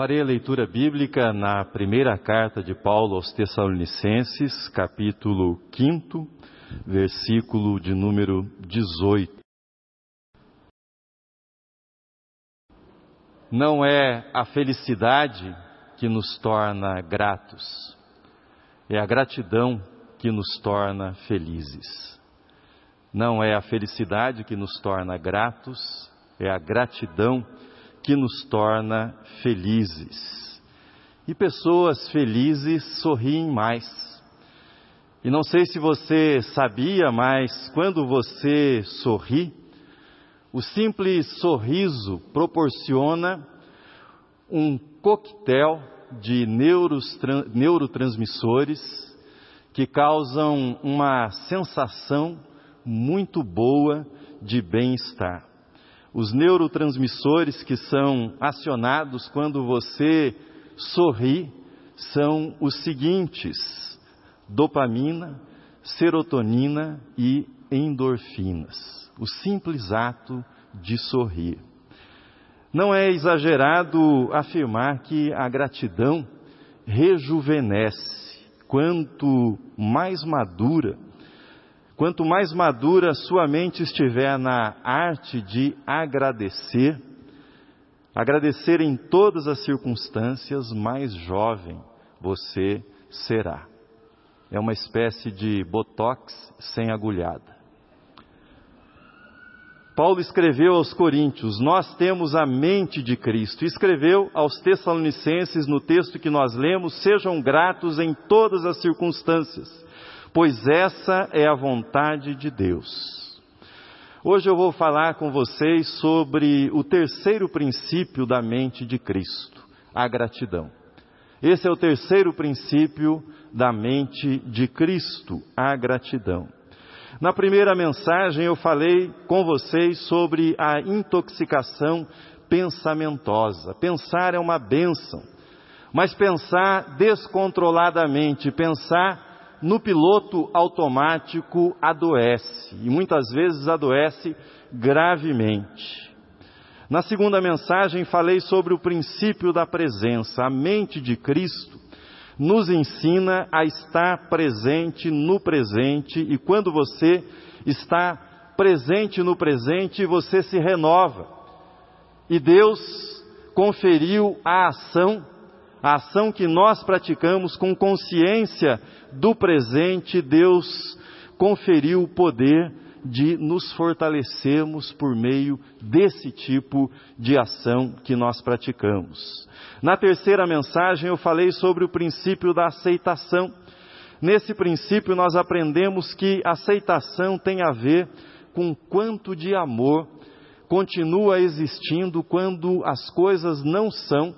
Farei a leitura bíblica na primeira carta de Paulo aos Tessalonicenses, capítulo 5, versículo de número 18. Não é a felicidade que nos torna gratos, é a gratidão que nos torna felizes. Não é a felicidade que nos torna gratos, é a gratidão que nos torna felizes. E pessoas felizes sorriem mais. E não sei se você sabia, mas quando você sorri, o simples sorriso proporciona um coquetel de neurotransmissores que causam uma sensação muito boa de bem-estar. Os neurotransmissores que são acionados quando você sorri são os seguintes: dopamina, serotonina e endorfinas. O simples ato de sorrir. Não é exagerado afirmar que a gratidão rejuvenesce. Quanto mais madura, quanto mais madura sua mente estiver na arte de agradecer, agradecer em todas as circunstâncias, mais jovem você será. É uma espécie de botox sem agulhada. Paulo escreveu aos Coríntios: Nós temos a mente de Cristo. Escreveu aos Tessalonicenses, no texto que nós lemos: Sejam gratos em todas as circunstâncias, pois essa é a vontade de Deus. Hoje eu vou falar com vocês sobre o terceiro princípio da mente de Cristo, a gratidão. Esse é o terceiro princípio da mente de Cristo, a gratidão. Na primeira mensagem eu falei com vocês sobre a intoxicação pensamentosa. Pensar é uma bênção, mas pensar descontroladamente, pensar no piloto automático adoece, e muitas vezes adoece gravemente. Na segunda mensagem falei sobre o princípio da presença. A mente de Cristo nos ensina a estar presente no presente e quando você está presente no presente, você se renova. E Deus conferiu a ação, a ação que nós praticamos com consciência do presente, Deus conferiu o poder de nos fortalecermos por meio desse tipo de ação que nós praticamos. Na terceira mensagem eu falei sobre o princípio da aceitação. Nesse princípio nós aprendemos que aceitação tem a ver com quanto de amor continua existindo quando as coisas não são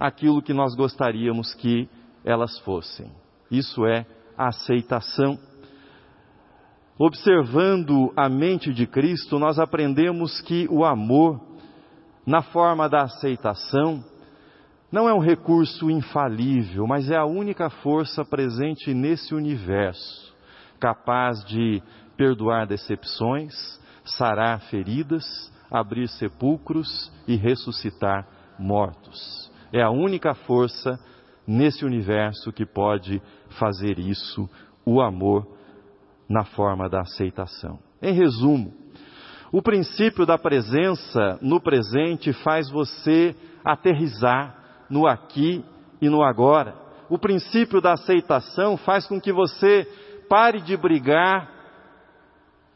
aquilo que nós gostaríamos que elas fossem. Isso é aceitação. Observando a mente de Cristo, nós aprendemos que o amor, na forma da aceitação, não é um recurso infalível, mas é a única força presente nesse universo, capaz de perdoar decepções, sarar feridas, abrir sepulcros e ressuscitar mortos. É a única força nesse universo que pode fazer isso, o amor na forma da aceitação. Em resumo, o princípio da presença no presente faz você aterrizar no aqui e no agora. O princípio da aceitação faz com que você pare de brigar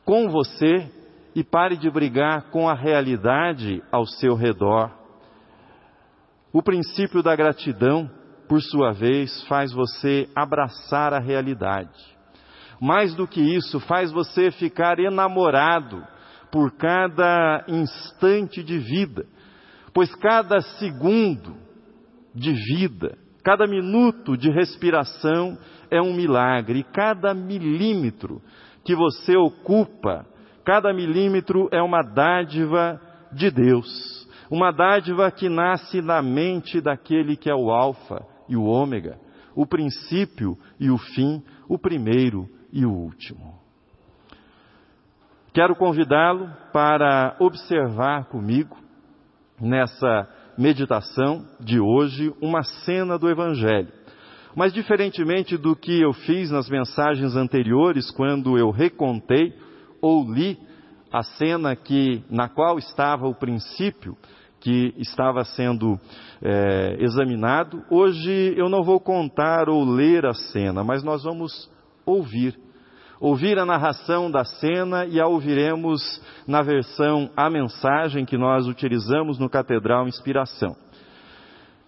com você e pare de brigar com a realidade ao seu redor. O princípio da gratidão, por sua vez, faz você abraçar a realidade. Mais do que isso, faz você ficar enamorado por cada instante de vida, pois cada segundo de vida. Cada minuto de respiração é um milagre. E cada milímetro que você ocupa, cada milímetro é uma dádiva de Deus. Uma dádiva que nasce na mente daquele que é o Alfa e o Ômega, o princípio e o fim, o primeiro e o último. Quero convidá-lo para observar comigo nessa meditação de hoje uma cena do Evangelho. Mas, diferentemente do que eu fiz nas mensagens anteriores, quando eu recontei ou li a cena que, na qual estava o princípio que estava sendo é, examinado, hoje eu não vou contar ou ler a cena, mas nós vamos ouvir ouvir a narração da cena e a ouviremos na versão A Mensagem que nós utilizamos no Catedral Inspiração.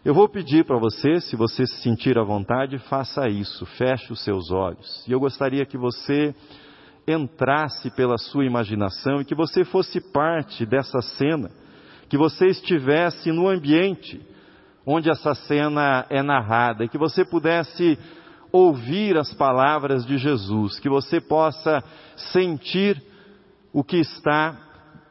Eu vou pedir para você, se você se sentir à vontade, faça isso, feche os seus olhos. E eu gostaria que você entrasse pela sua imaginação e que você fosse parte dessa cena, que você estivesse no ambiente onde essa cena é narrada e que você pudesse ouvir as palavras de Jesus, que você possa sentir o que está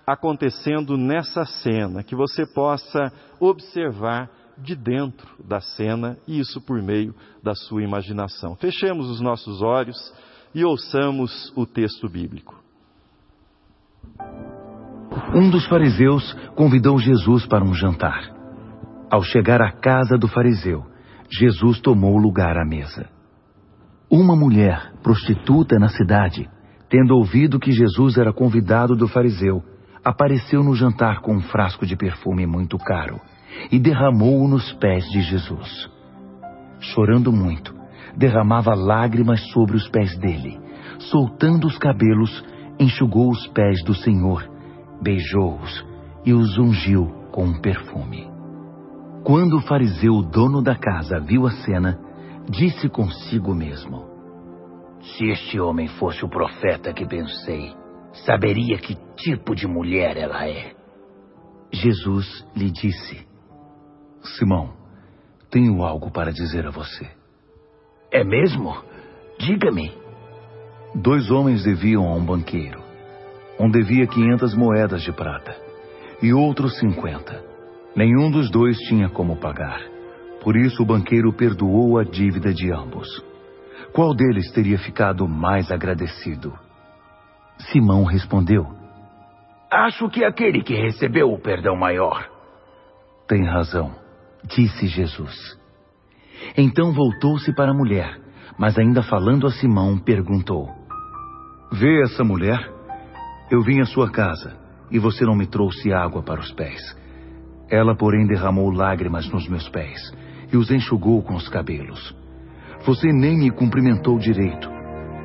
acontecendo nessa cena, que você possa observar de dentro da cena e isso por meio da sua imaginação. Fechemos os nossos olhos e ouçamos o texto bíblico. Um dos fariseus convidou Jesus para um jantar. Ao chegar à casa do fariseu, Jesus tomou lugar à mesa. Uma mulher, prostituta na cidade, tendo ouvido que Jesus era convidado do fariseu, apareceu no jantar com um frasco de perfume muito caro e derramou-o nos pés de Jesus. Chorando muito, derramava lágrimas sobre os pés dele. Soltando os cabelos, enxugou os pés do Senhor, beijou-os e os ungiu com um perfume. Quando o fariseu, dono da casa, viu a cena, disse consigo mesmo: Se este homem fosse o profeta que pensei, saberia que tipo de mulher ela é. Jesus lhe disse: Simão, tenho algo para dizer a você. É mesmo? Diga-me. Dois homens deviam a um banqueiro. Um devia quinhentas moedas de prata e outro cinquenta. Nenhum dos dois tinha como pagar. Por isso o banqueiro perdoou a dívida de ambos. Qual deles teria ficado mais agradecido? Simão respondeu: Acho que aquele que recebeu o perdão maior. Tem razão, disse Jesus. Então voltou-se para a mulher, mas ainda falando a Simão, perguntou: Vê essa mulher? Eu vim à sua casa e você não me trouxe água para os pés. Ela, porém, derramou lágrimas nos meus pés e os enxugou com os cabelos. Você nem me cumprimentou direito,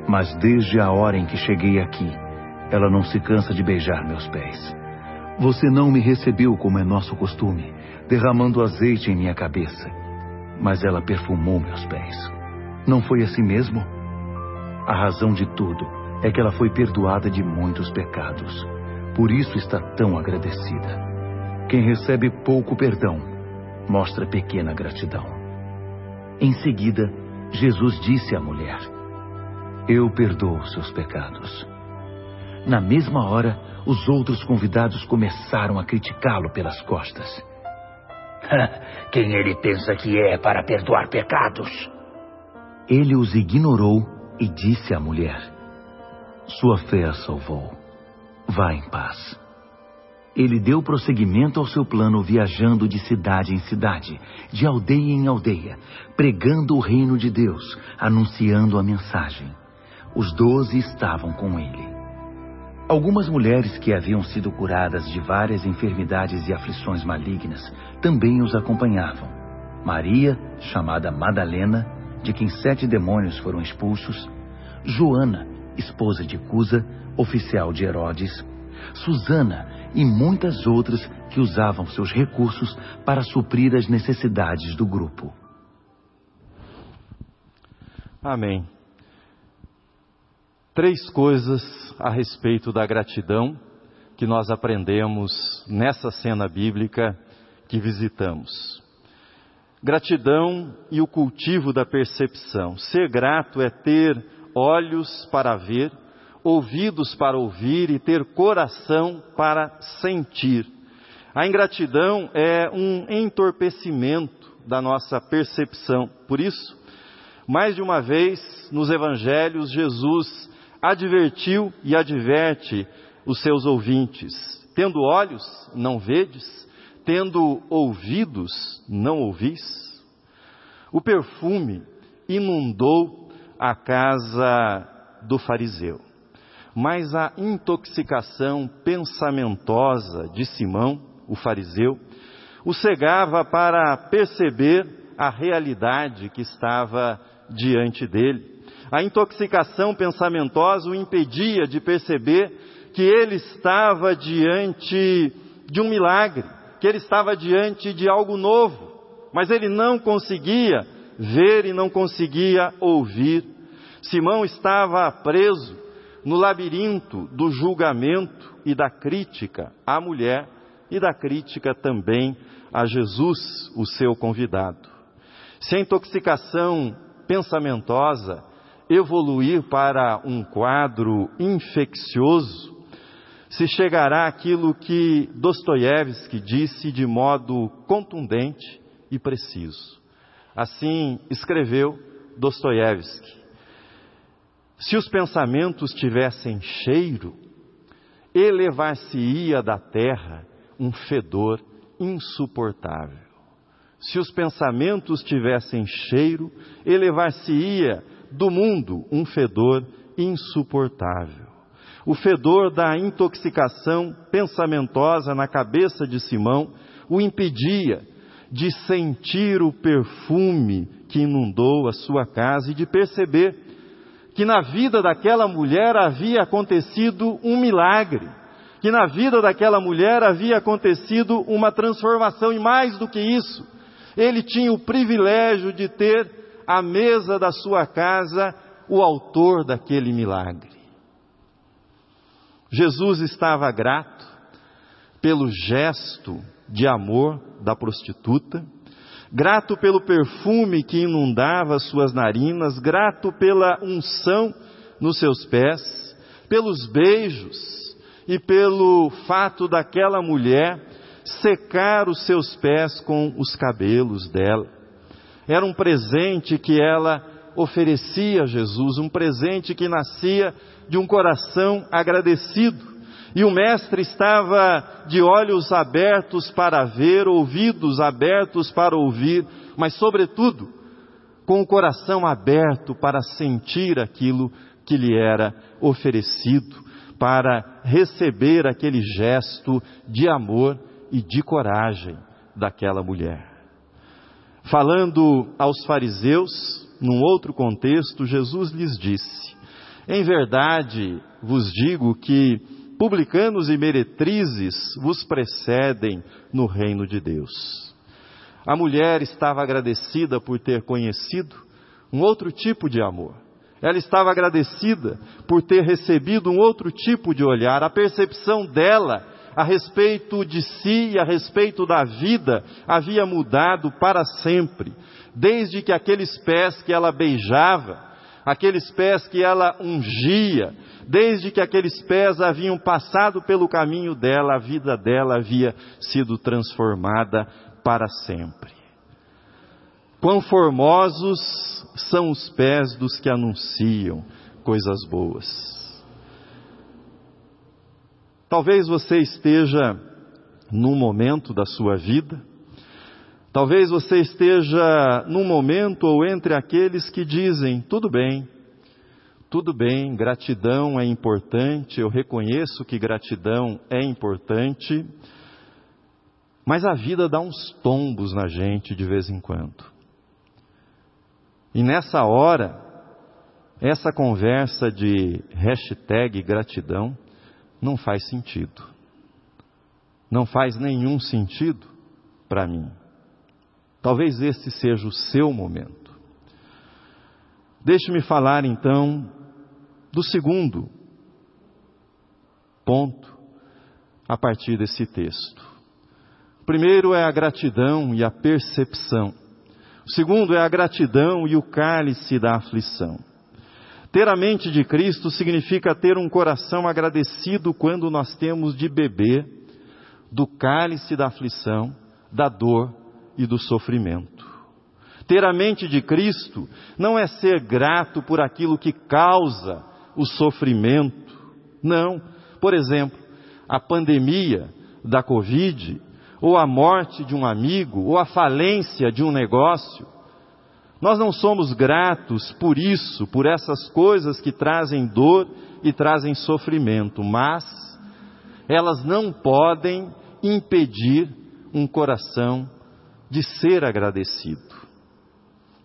mas desde a hora em que cheguei aqui, ela não se cansa de beijar meus pés. Você não me recebeu como é nosso costume, derramando azeite em minha cabeça, mas ela perfumou meus pés. Não foi assim mesmo? A razão de tudo é que ela foi perdoada de muitos pecados. Por isso está tão agradecida. Quem recebe pouco perdão mostra pequena gratidão. Em seguida, Jesus disse à mulher: Eu perdoo seus pecados. Na mesma hora, os outros convidados começaram a criticá-lo pelas costas. Quem ele pensa que é para perdoar pecados? Ele os ignorou e disse à mulher: Sua fé a salvou. Vá em paz. Ele deu prosseguimento ao seu plano viajando de cidade em cidade, de aldeia em aldeia, pregando o reino de Deus, anunciando a mensagem. Os doze estavam com ele. Algumas mulheres que haviam sido curadas de várias enfermidades e aflições malignas também os acompanhavam. Maria, chamada Madalena, de quem sete demônios foram expulsos, Joana, esposa de Cusa, oficial de Herodes, Susana e muitas outras que usavam seus recursos para suprir as necessidades do grupo. Amém. Três coisas a respeito da gratidão que nós aprendemos nessa cena bíblica que visitamos. Gratidão e o cultivo da percepção. Ser grato é ter olhos para ver ouvidos para ouvir e ter coração para sentir. A ingratidão é um entorpecimento da nossa percepção. Por isso, mais de uma vez nos evangelhos, Jesus advertiu e adverte os seus ouvintes: tendo olhos, não vedes, tendo ouvidos, não ouvis? O perfume inundou a casa do fariseu, mas a intoxicação pensamentosa de Simão, o fariseu, o cegava para perceber a realidade que estava diante dele. A intoxicação pensamentosa o impedia de perceber que ele estava diante de um milagre, que ele estava diante de algo novo, mas ele não conseguia ver e não conseguia ouvir. Simão estava preso no labirinto do julgamento e da crítica à mulher e da crítica também a Jesus, o seu convidado. Se a intoxicação pensamentosa evoluir para um quadro infeccioso, se chegará aquilo que Dostoiévski disse de modo contundente e preciso. Assim escreveu Dostoiévski: Se os pensamentos tivessem cheiro, elevar-se-ia da terra um fedor insuportável. Se os pensamentos tivessem cheiro, elevar-se-ia do mundo um fedor insuportável. O fedor da intoxicação pensamentosa na cabeça de Simão o impedia de sentir o perfume que inundou a sua casa e de perceber que na vida daquela mulher havia acontecido um milagre, que na vida daquela mulher havia acontecido uma transformação e mais do que isso, ele tinha o privilégio de ter à mesa da sua casa o autor daquele milagre. Jesus estava grato pelo gesto de amor da prostituta, grato pelo perfume que inundava suas narinas, grato pela unção nos seus pés, pelos beijos e pelo fato daquela mulher secar os seus pés com os cabelos dela. Era um presente que ela oferecia a Jesus, um presente que nascia de um coração agradecido. E o Mestre estava de olhos abertos para ver, ouvidos abertos para ouvir, mas, sobretudo, com o coração aberto para sentir aquilo que lhe era oferecido, para receber aquele gesto de amor e de coragem daquela mulher. Falando aos fariseus, num outro contexto, Jesus lhes disse: Em verdade vos digo que publicanos e meretrizes vos precedem no reino de Deus. A mulher estava agradecida por ter conhecido um outro tipo de amor. Ela estava agradecida por ter recebido um outro tipo de olhar. A percepção dela a respeito de si e a respeito da vida havia mudado para sempre, desde que aqueles pés que ela beijava, aqueles pés que ela ungia, desde que aqueles pés haviam passado pelo caminho dela, a vida dela havia sido transformada para sempre. Quão formosos são os pés dos que anunciam coisas boas. Talvez você esteja num momento da sua vida, talvez você esteja num momento ou entre aqueles que dizem: tudo bem, tudo bem, gratidão é importante, eu reconheço que gratidão é importante, mas a vida dá uns tombos na gente de vez em quando. E nessa hora, essa conversa de hashtag gratidão não faz sentido. Não faz nenhum sentido para mim. Talvez este seja o seu momento. Deixe-me falar então do segundo ponto a partir desse texto. O primeiro é a gratidão e a percepção. O segundo é a gratidão e o cálice da aflição. Ter a mente de Cristo significa ter um coração agradecido quando nós temos de beber do cálice da aflição, da dor e do sofrimento. Ter a mente de Cristo não é ser grato por aquilo que causa o sofrimento. Não. Por exemplo, a pandemia da Covid ou a morte de um amigo, ou a falência de um negócio. Nós não somos gratos por isso, por essas coisas que trazem dor e trazem sofrimento, mas elas não podem impedir um coração de ser agradecido.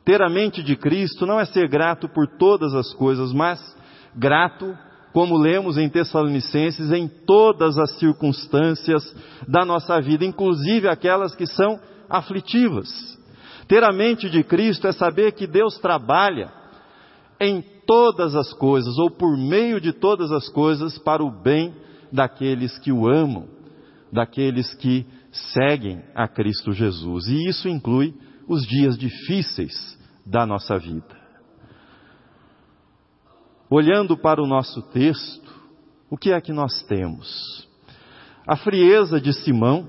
Ter a mente de Cristo não é ser grato por todas as coisas, mas grato, como lemos em Tessalonicenses, em todas as circunstâncias da nossa vida, inclusive aquelas que são aflitivas. Ter a mente de Cristo é saber que Deus trabalha em todas as coisas, ou por meio de todas as coisas, para o bem daqueles que o amam, daqueles que seguem a Cristo Jesus. E isso inclui os dias difíceis da nossa vida. Olhando para o nosso texto, o que é que nós temos? A frieza de Simão,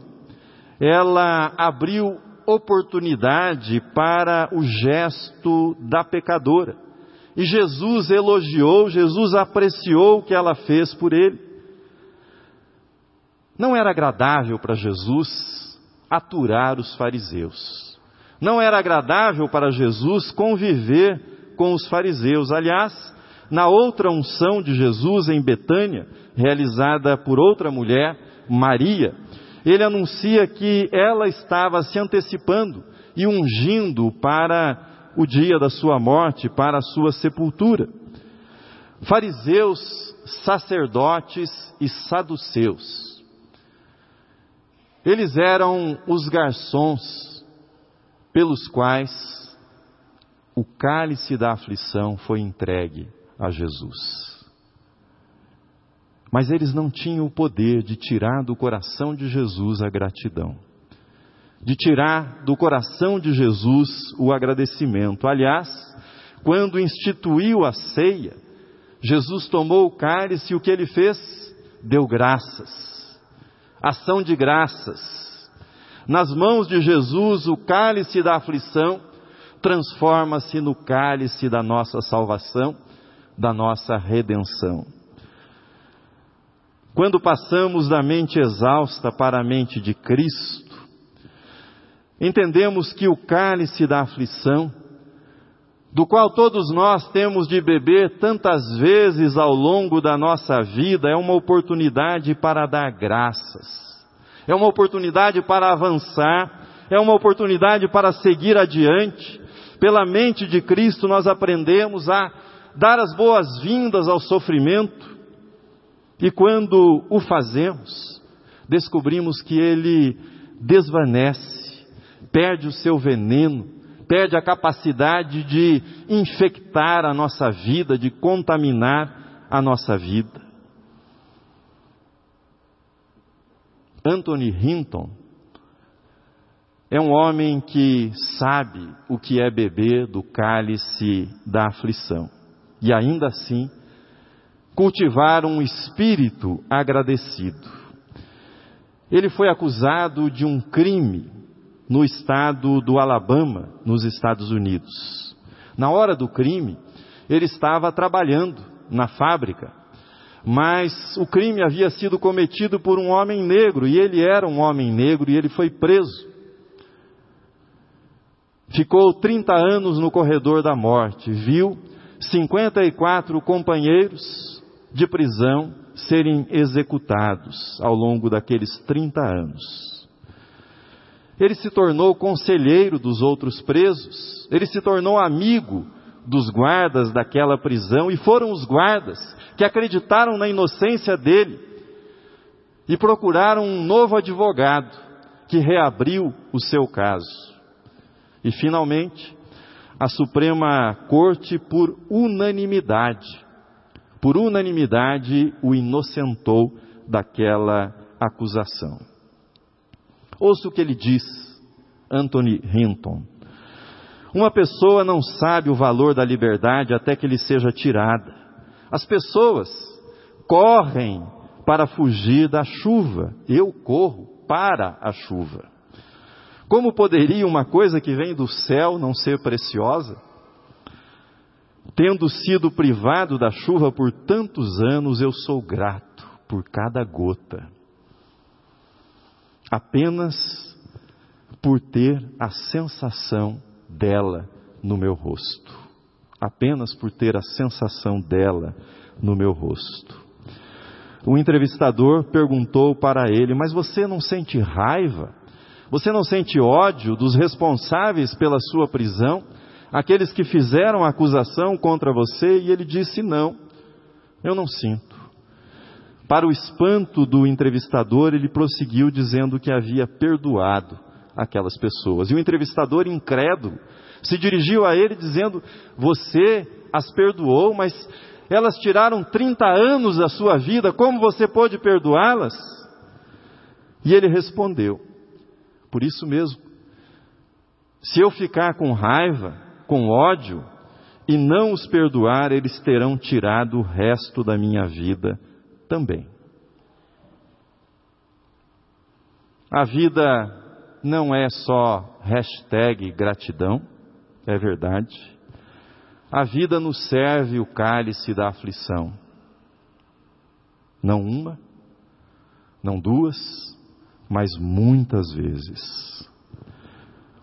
ela abriu oportunidade para o gesto da pecadora. E Jesus elogiou, Jesus apreciou o que ela fez por ele. Não era agradável para Jesus aturar os fariseus. Não era agradável para Jesus conviver com os fariseus. Aliás, na outra unção de Jesus em Betânia, realizada por outra mulher, Maria, ele anuncia que ela estava se antecipando e ungindo para o dia da sua morte, para a sua sepultura. Fariseus, sacerdotes e saduceus. Eles eram os garçons pelos quais o cálice da aflição foi entregue a Jesus. Mas eles não tinham o poder de tirar do coração de Jesus a gratidão, de tirar do coração de Jesus o agradecimento. Aliás, quando instituiu a ceia, Jesus tomou o cálice e o que ele fez? Deu graças. Ação de graças nas mãos de Jesus, o cálice da aflição transforma-se no cálice da nossa salvação, da nossa redenção. Quando passamos da mente exausta para a mente de Cristo, entendemos que o cálice da aflição, do qual todos nós temos de beber tantas vezes ao longo da nossa vida, é uma oportunidade para dar graças. É uma oportunidade para avançar, é uma oportunidade para seguir adiante. Pela mente de Cristo nós aprendemos a dar as boas-vindas ao sofrimento, e quando o fazemos, descobrimos que ele desvanece, perde o seu veneno, perde a capacidade de infectar a nossa vida, de contaminar a nossa vida. Anthony Hinton é um homem que sabe o que é beber do cálice da aflição e ainda assim cultivar um espírito agradecido. Ele foi acusado de um crime no estado do Alabama, nos Estados Unidos. Na hora do crime, ele estava trabalhando na fábrica mas o crime havia sido cometido por um homem negro, e ele era um homem negro, e ele foi preso. Ficou 30 anos no corredor da morte, viu 54 companheiros de prisão serem executados ao longo daqueles 30 anos. Ele se tornou conselheiro dos outros presos, ele se tornou amigo dos guardas daquela prisão, e foram os guardas que acreditaram na inocência dele e procuraram um novo advogado que reabriu o seu caso. E finalmente, a Suprema Corte, por unanimidade, por unanimidade, o inocentou daquela acusação. Ouça o que ele diz, Anthony Hinton. Uma pessoa não sabe o valor da liberdade até que lhe seja tirada. As pessoas correm para fugir da chuva. Eu corro para a chuva. Como poderia uma coisa que vem do céu não ser preciosa? Tendo sido privado da chuva por tantos anos, eu sou grato por cada gota. Apenas por ter a sensação dela no meu rosto. Apenas por ter a sensação dela no meu rosto. O entrevistador perguntou para ele: Mas você não sente raiva? Você não sente ódio dos responsáveis pela sua prisão? Aqueles que fizeram a acusação contra você? E ele disse: Não, eu não sinto. Para o espanto do entrevistador, ele prosseguiu dizendo que havia perdoado aquelas pessoas. E o entrevistador, incrédulo, se dirigiu a ele dizendo: Você as perdoou, mas elas tiraram 30 anos da sua vida, como você pode perdoá-las? E ele respondeu: Por isso mesmo, se eu ficar com raiva, com ódio, e não os perdoar, eles terão tirado o resto da minha vida também. A vida não é só hashtag gratidão, é verdade. A vida nos serve o cálice da aflição. Não uma, não duas, mas muitas vezes.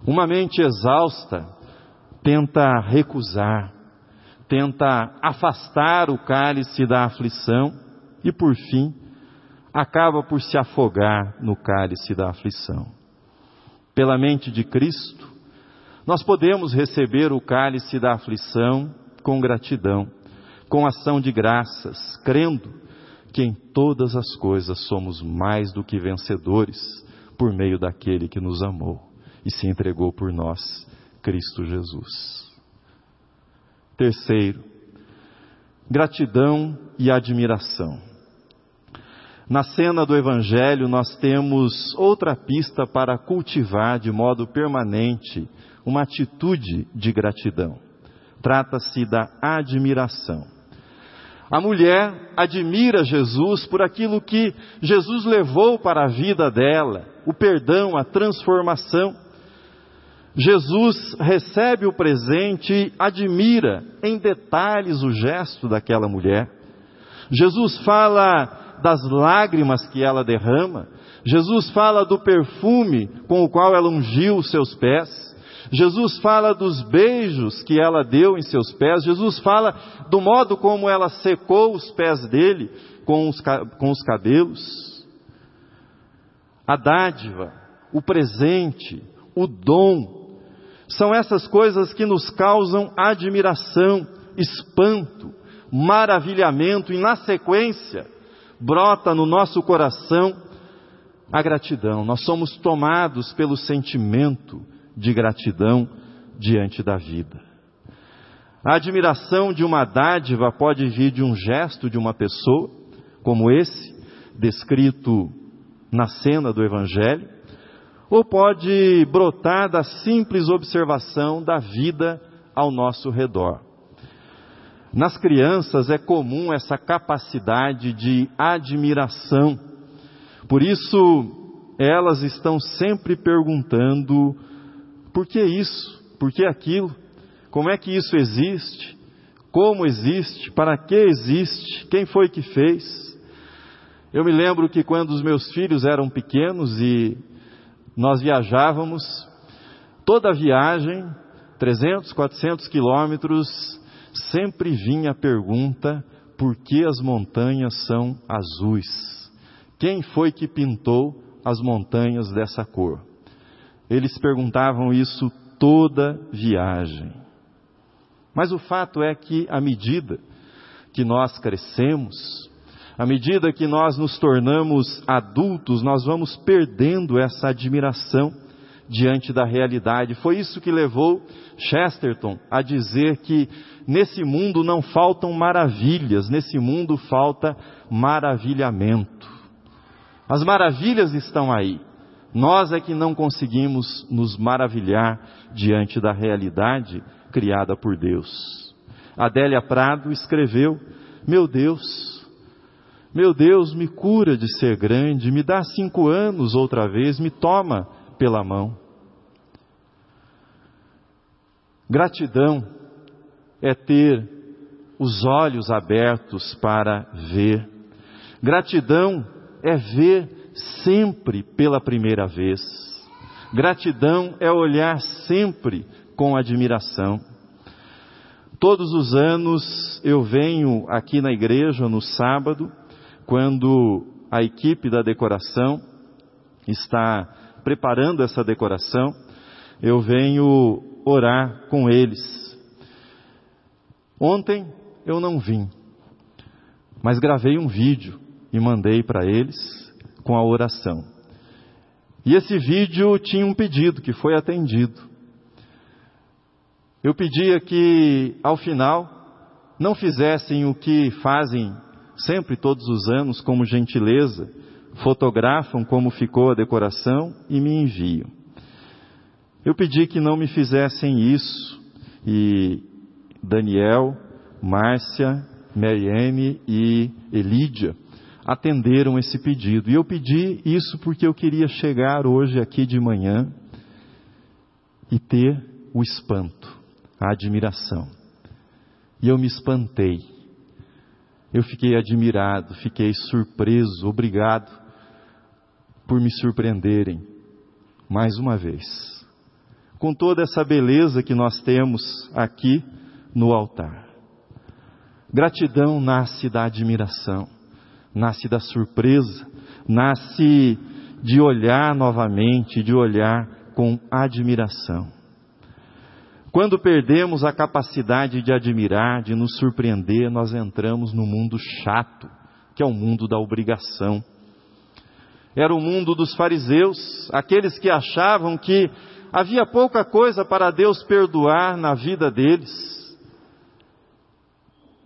Uma mente exausta tenta recusar, tenta afastar o cálice da aflição e, por fim, acaba por se afogar no cálice da aflição. Pela mente de Cristo, nós podemos receber o cálice da aflição com gratidão, com ação de graças, crendo que em todas as coisas somos mais do que vencedores por meio daquele que nos amou e se entregou por nós, Cristo Jesus. Terceiro, gratidão e admiração. Na cena do Evangelho, nós temos outra pista para cultivar de modo permanente uma atitude de gratidão. Trata-se da admiração. A mulher admira Jesus por aquilo que Jesus levou para a vida dela, o perdão, a transformação. Jesus recebe o presente e admira em detalhes o gesto daquela mulher. Jesus fala das lágrimas que ela derrama. Jesus fala do perfume com o qual ela ungiu os seus pés. Jesus fala dos beijos que ela deu em seus pés, Jesus fala do modo como ela secou os pés dele com os, com os cabelos. A dádiva, o presente, o dom, são essas coisas que nos causam admiração, espanto, maravilhamento e, na sequência, brota no nosso coração a gratidão. Nós somos tomados pelo sentimento de gratidão diante da vida. A admiração de uma dádiva pode vir de um gesto de uma pessoa, como esse, descrito na cena do Evangelho, ou pode brotar da simples observação da vida ao nosso redor. Nas crianças é comum essa capacidade de admiração, por isso elas estão sempre perguntando por que isso? Por que aquilo? Como é que isso existe? Como existe? Para que existe? Quem foi que fez? Eu me lembro que quando os meus filhos eram pequenos e nós viajávamos, toda a viagem, 300, 400 quilômetros, sempre vinha a pergunta: por que as montanhas são azuis? Quem foi que pintou as montanhas dessa cor? Eles perguntavam isso toda viagem. Mas o fato é que, à medida que nós crescemos, à medida que nós nos tornamos adultos, nós vamos perdendo essa admiração diante da realidade. Foi isso que levou Chesterton a dizer que nesse mundo não faltam maravilhas, nesse mundo falta maravilhamento. As maravilhas estão aí, nós é que não conseguimos nos maravilhar diante da realidade criada por Deus. Adélia Prado escreveu: Meu Deus, meu Deus, me cura de ser grande, me dá cinco anos outra vez, me toma pela mão. Gratidão é ter os olhos abertos para ver. Gratidão é ver sempre pela primeira vez. Gratidão é olhar sempre com admiração. Todos os anos eu venho aqui na igreja no sábado, quando a equipe da decoração está preparando essa decoração, eu venho orar com eles. Ontem eu não vim, mas gravei um vídeo e mandei para eles com a oração. E esse vídeo tinha um pedido que foi atendido. Eu pedia que, ao final, não fizessem o que fazem sempre todos os anos, como gentileza, fotografam como ficou a decoração e me enviam. Eu pedi que não me fizessem isso e Daniel, Márcia, Mariane e Elídia atenderam esse pedido. E eu pedi isso porque eu queria chegar hoje aqui de manhã e ter o espanto, a admiração. E eu me espantei. Eu fiquei admirado, fiquei surpreso, obrigado por me surpreenderem mais uma vez. Com toda essa beleza que nós temos aqui no altar. Gratidão nasce da admiração nasce da surpresa, nasce de olhar novamente, de olhar com admiração. Quando perdemos a capacidade de admirar, de nos surpreender, nós entramos no mundo chato, que é o mundo da obrigação. Era o mundo dos fariseus, aqueles que achavam que havia pouca coisa para Deus perdoar na vida deles.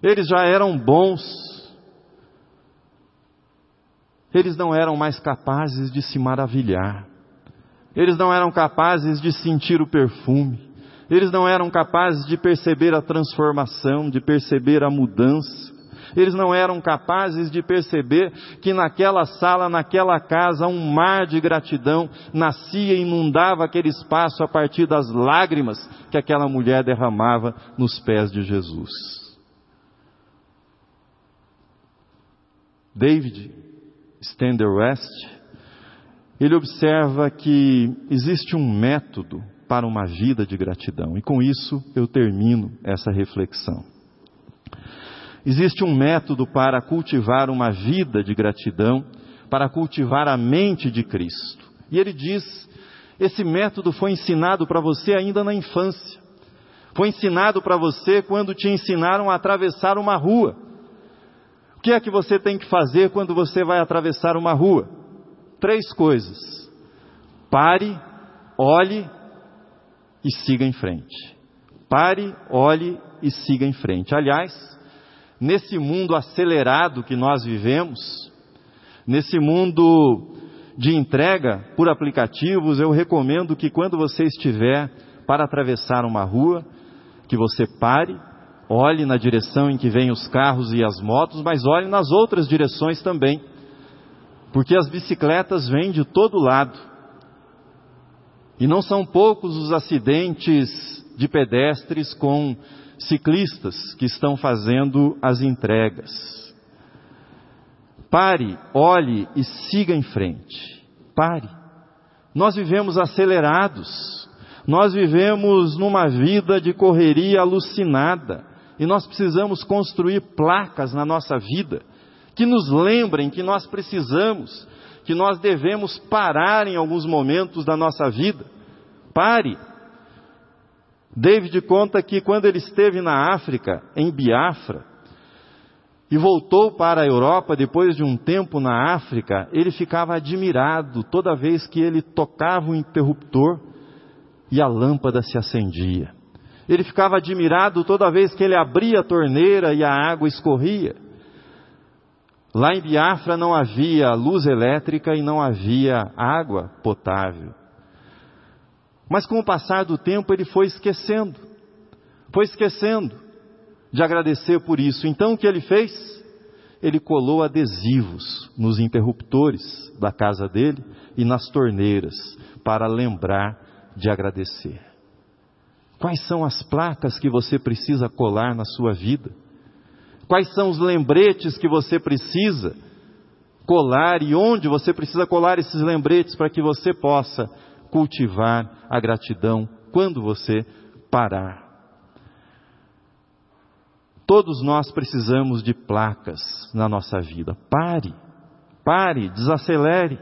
Eles já eram bons, eles não eram mais capazes de se maravilhar. Eles não eram capazes de sentir o perfume. Eles não eram capazes de perceber a transformação, de perceber a mudança. Eles não eram capazes de perceber que naquela sala, naquela casa, um mar de gratidão nascia e inundava aquele espaço a partir das lágrimas que aquela mulher derramava nos pés de Jesus. David Stender West, ele observa que existe um método para uma vida de gratidão. E com isso eu termino essa reflexão. Existe um método para cultivar uma vida de gratidão, para cultivar a mente de Cristo. E ele diz: esse método foi ensinado para você ainda na infância. Foi ensinado para você quando te ensinaram a atravessar uma rua. O que é que você tem que fazer quando você vai atravessar uma rua? Três coisas: pare, olhe e siga em frente. Pare, olhe e siga em frente. Aliás, nesse mundo acelerado que nós vivemos, nesse mundo de entrega por aplicativos, eu recomendo que quando você estiver para atravessar uma rua, que você pare, olhe na direção em que vêm os carros e as motos, mas olhe nas outras direções também, porque as bicicletas vêm de todo lado. E não são poucos os acidentes de pedestres com ciclistas que estão fazendo as entregas. Pare, olhe e siga em frente. Pare. Nós vivemos acelerados. Nós vivemos numa vida de correria alucinada. E nós precisamos construir placas na nossa vida que nos lembrem que nós precisamos, que nós devemos parar em alguns momentos da nossa vida. Pare. David conta que quando ele esteve na África, em Biafra, e voltou para a Europa depois de um tempo na África, ele ficava admirado toda vez que ele tocava o interruptor e a lâmpada se acendia. Ele ficava admirado toda vez que ele abria a torneira e a água escorria. Lá em Biafra não havia luz elétrica e não havia água potável. Mas com o passar do tempo ele foi esquecendo, foi esquecendo de agradecer por isso. Então o que ele fez? Ele colou adesivos nos interruptores da casa dele e nas torneiras para lembrar de agradecer. Quais são as placas que você precisa colar na sua vida? Quais são os lembretes que você precisa colar e onde você precisa colar esses lembretes para que você possa cultivar a gratidão quando você parar. Todos nós precisamos de placas na nossa vida. Pare, pare, desacelere.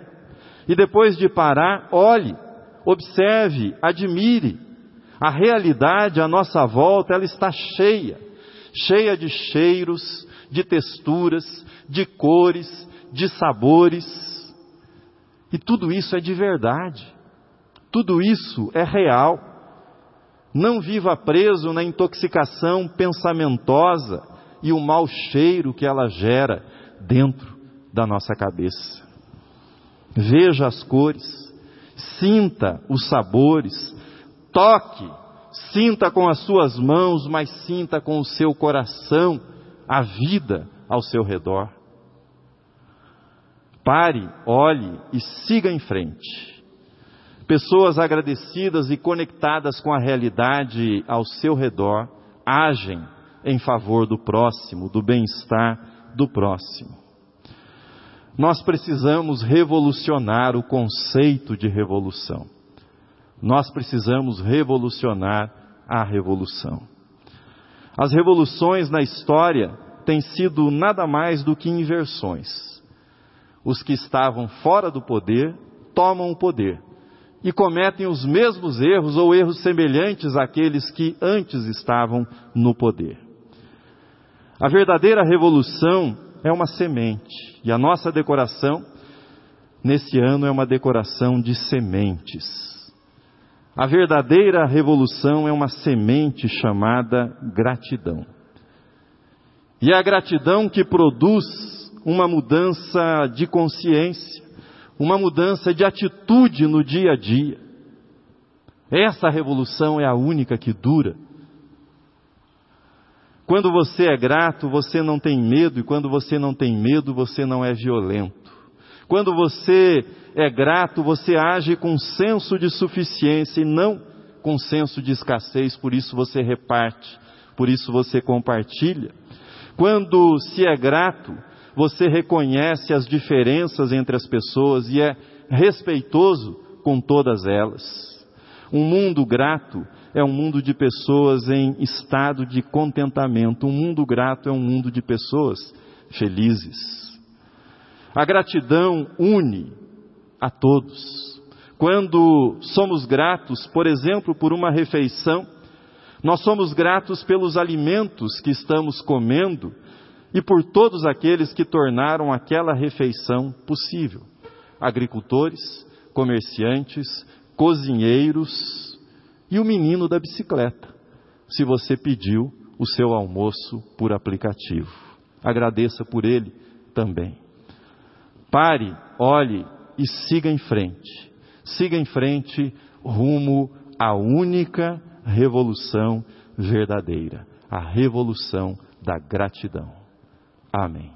E depois de parar, olhe, observe, admire. A realidade à nossa volta, ela está cheia, cheia de cheiros, de texturas, de cores, de sabores. E tudo isso é de verdade. Tudo isso é real. Não viva preso na intoxicação pensamentosa e o mau cheiro que ela gera dentro da nossa cabeça. Veja as cores, sinta os sabores, toque, sinta com as suas mãos, mas sinta com o seu coração a vida ao seu redor. Pare, olhe e siga em frente. Pessoas agradecidas e conectadas com a realidade ao seu redor agem em favor do próximo, do bem-estar do próximo. Nós precisamos revolucionar o conceito de revolução. Nós precisamos revolucionar a revolução. As revoluções na história têm sido nada mais do que inversões. Os que estavam fora do poder tomam o poder e cometem os mesmos erros ou erros semelhantes àqueles que antes estavam no poder. A verdadeira revolução é uma semente e a nossa decoração nesse ano é uma decoração de sementes. A verdadeira revolução é uma semente chamada gratidão. E é a gratidão que produz uma mudança de consciência, uma mudança de atitude no dia a dia. Essa revolução é a única que dura. Quando você é grato, você não tem medo, e quando você não tem medo, você não é violento. Quando você é grato, você age com senso de suficiência e não com senso de escassez, por isso você reparte, por isso você compartilha. Quando se é grato, você reconhece as diferenças entre as pessoas e é respeitoso com todas elas. Um mundo grato é um mundo de pessoas em estado de contentamento. Um mundo grato é um mundo de pessoas felizes. A gratidão une a todos. Quando somos gratos, por exemplo, por uma refeição, nós somos gratos pelos alimentos que estamos comendo e por todos aqueles que tornaram aquela refeição possível. Agricultores, comerciantes, cozinheiros e o menino da bicicleta, se você pediu o seu almoço por aplicativo. Agradeça por ele também. Pare, olhe e siga em frente. Siga em frente rumo à única revolução verdadeira, a revolução da gratidão. Amém.